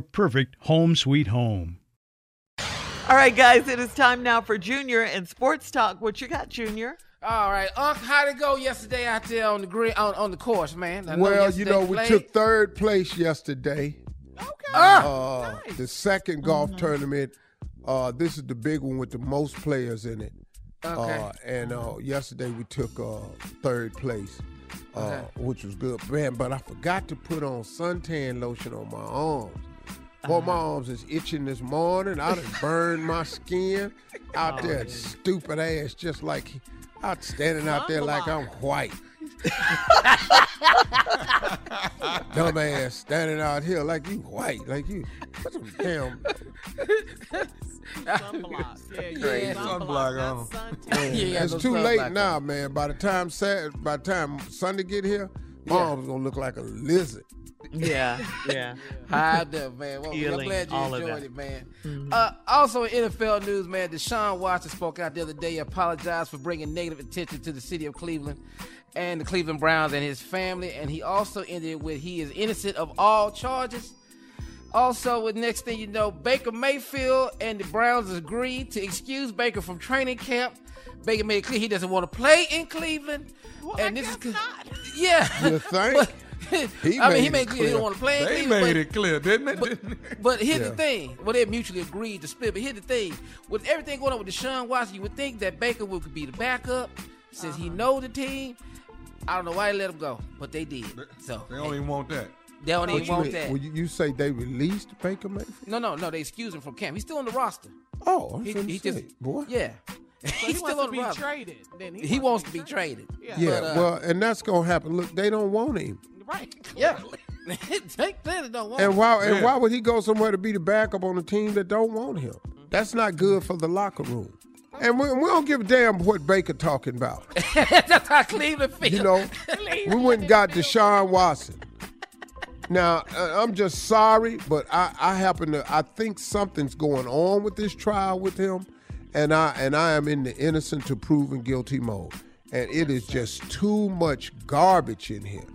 perfect home sweet home. All right, guys, it is time now for Junior and Sports Talk. What you got, Junior? All right, Unc, how'd it go yesterday out there on the grid on, on the course, man? I know Well, you yesterday know, we played. took third place yesterday. Okay. Uh, The second golf tournament. Uh, this is the big one with the most players in it. Okay. Uh, and uh, yesterday we took uh, third place, uh, Okay. which was good. Man, but I forgot to put on suntan lotion on my arms. Boy, my Uh-huh. arms is itching this morning. I done burned my skin out Oh, there, stupid ass, just like out standing out there like I'm white. Dumb ass standing out here like you white, like you. Put some damn. Sunblock. Yeah, Yeah, sunblock on. not suntan. Man, Yeah, it's too sunblock late on. now, man. By the time Sat, by the time Sunday get here, my Yeah. arms gonna look like a lizard. Yeah, yeah. High up, man. Well, I'm glad you all of enjoyed it, man. Uh, also, in NFL news, man, Deshaun Watson spoke out the other day, apologized for bringing negative attention to the city of Cleveland and the Cleveland Browns and his family. And he also ended with he is innocent of all charges. Also, with next thing you know, Baker Mayfield and the Browns agreed to excuse Baker from training camp. Baker made it clear he doesn't want to play in Cleveland. Well, and I this is guess c- not. yeah. You think? But- He I mean, he made made it clear he clear. don't want to play They Cleveland. made but- it clear, didn't it? Didn't they? but here's Yeah. the thing. Well, they mutually agreed to split. But here's the thing. With everything going on with Deshaun Watson, you would think that Baker would be the backup since he know the team. I don't know why they let him go, but they did. So They don't even want that. they don't What even you, want mean- that. well, you, you say they released Baker Mayfield? No, no, no. They excused him from camp. He's still on the roster. Oh, I'm He, finna he just boy. yeah. So he He's wants still on to the be roster. traded. Then he, He wants to be traded. Yeah. Yeah, But, uh, well, and that's gonna happen. Look, they don't want him. Right. Yeah. they clearly don't want And him. why? And why would he go somewhere to be the backup on a team that don't want him? That's not good for the locker room. And we, we don't give a damn what Baker talking about. That's how Cleveland feels. You know, we went and got Deshaun Watson. Now, uh, I'm just sorry, but I, I happen to I think something's going on with this trial with him, and I and I am in the innocent to proven guilty mode, and it is just too much garbage in here.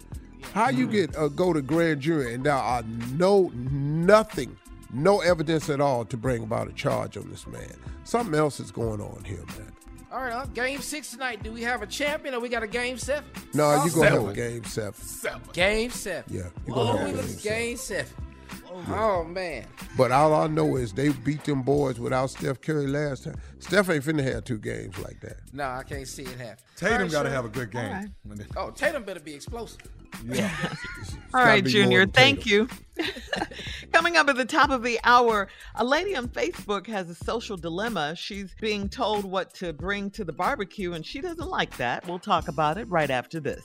How you get uh, go to grand jury and there are no nothing, no evidence at all to bring about a charge on this man? Something else is going on here, man. All right, uh, game six tonight. Do we have a champion or we got a game seven? No, you gonna seven. have a game seven. Game seven. Yeah, you gonna Oh, have we a game seven. seven. Oh man. But all I know is they beat them boys without Steph Curry last time. Steph ain't finna have two games like that. No, I can't see it happen. Tatum All right, got to Shirley. have a good game. When they- Oh, Tatum better be explosive. Yeah. All right, Junior, thank you. Coming up at the top of the hour, a lady on Facebook has a social dilemma. She's being told what to bring to the barbecue, and she doesn't like that. We'll talk about it right after this.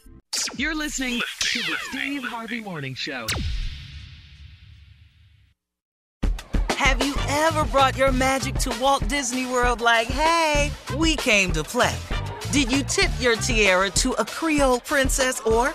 You're listening to the Steve Harvey Morning Show. Have you ever brought your magic to Walt Disney World like, hey, we came to play? Did you tip your tiara to a Creole princess or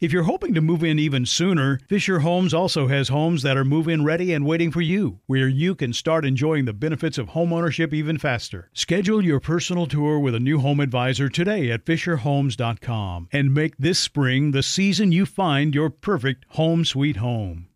If you're hoping to move in even sooner, Fisher Homes also has homes that are move in ready and waiting for you, where you can start enjoying the benefits of homeownership even faster. Schedule your personal tour with a new home advisor today at FisherHomes.com and make this spring the season you find your perfect home sweet home.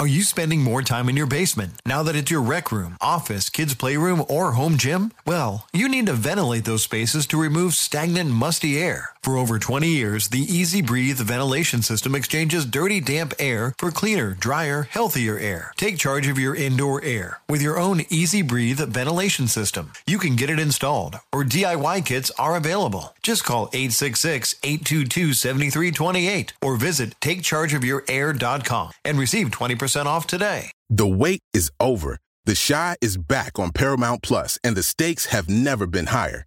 Are you spending more time in your basement now that it's your rec room, office, kids' playroom, or home gym? Well, you need to ventilate those spaces to remove stagnant, musty air. For over 20 years, the EZ Breathe ventilation system exchanges dirty, damp air for cleaner, drier, healthier air. Take charge of your indoor air with your own EZ Breathe ventilation system. You can get it installed, or DIY kits are available. Just call 866 822 7328 or visit takechargeofyourair.com and receive 20% off today. The wait is over. The Chi is back on Paramount Plus, and the stakes have never been higher.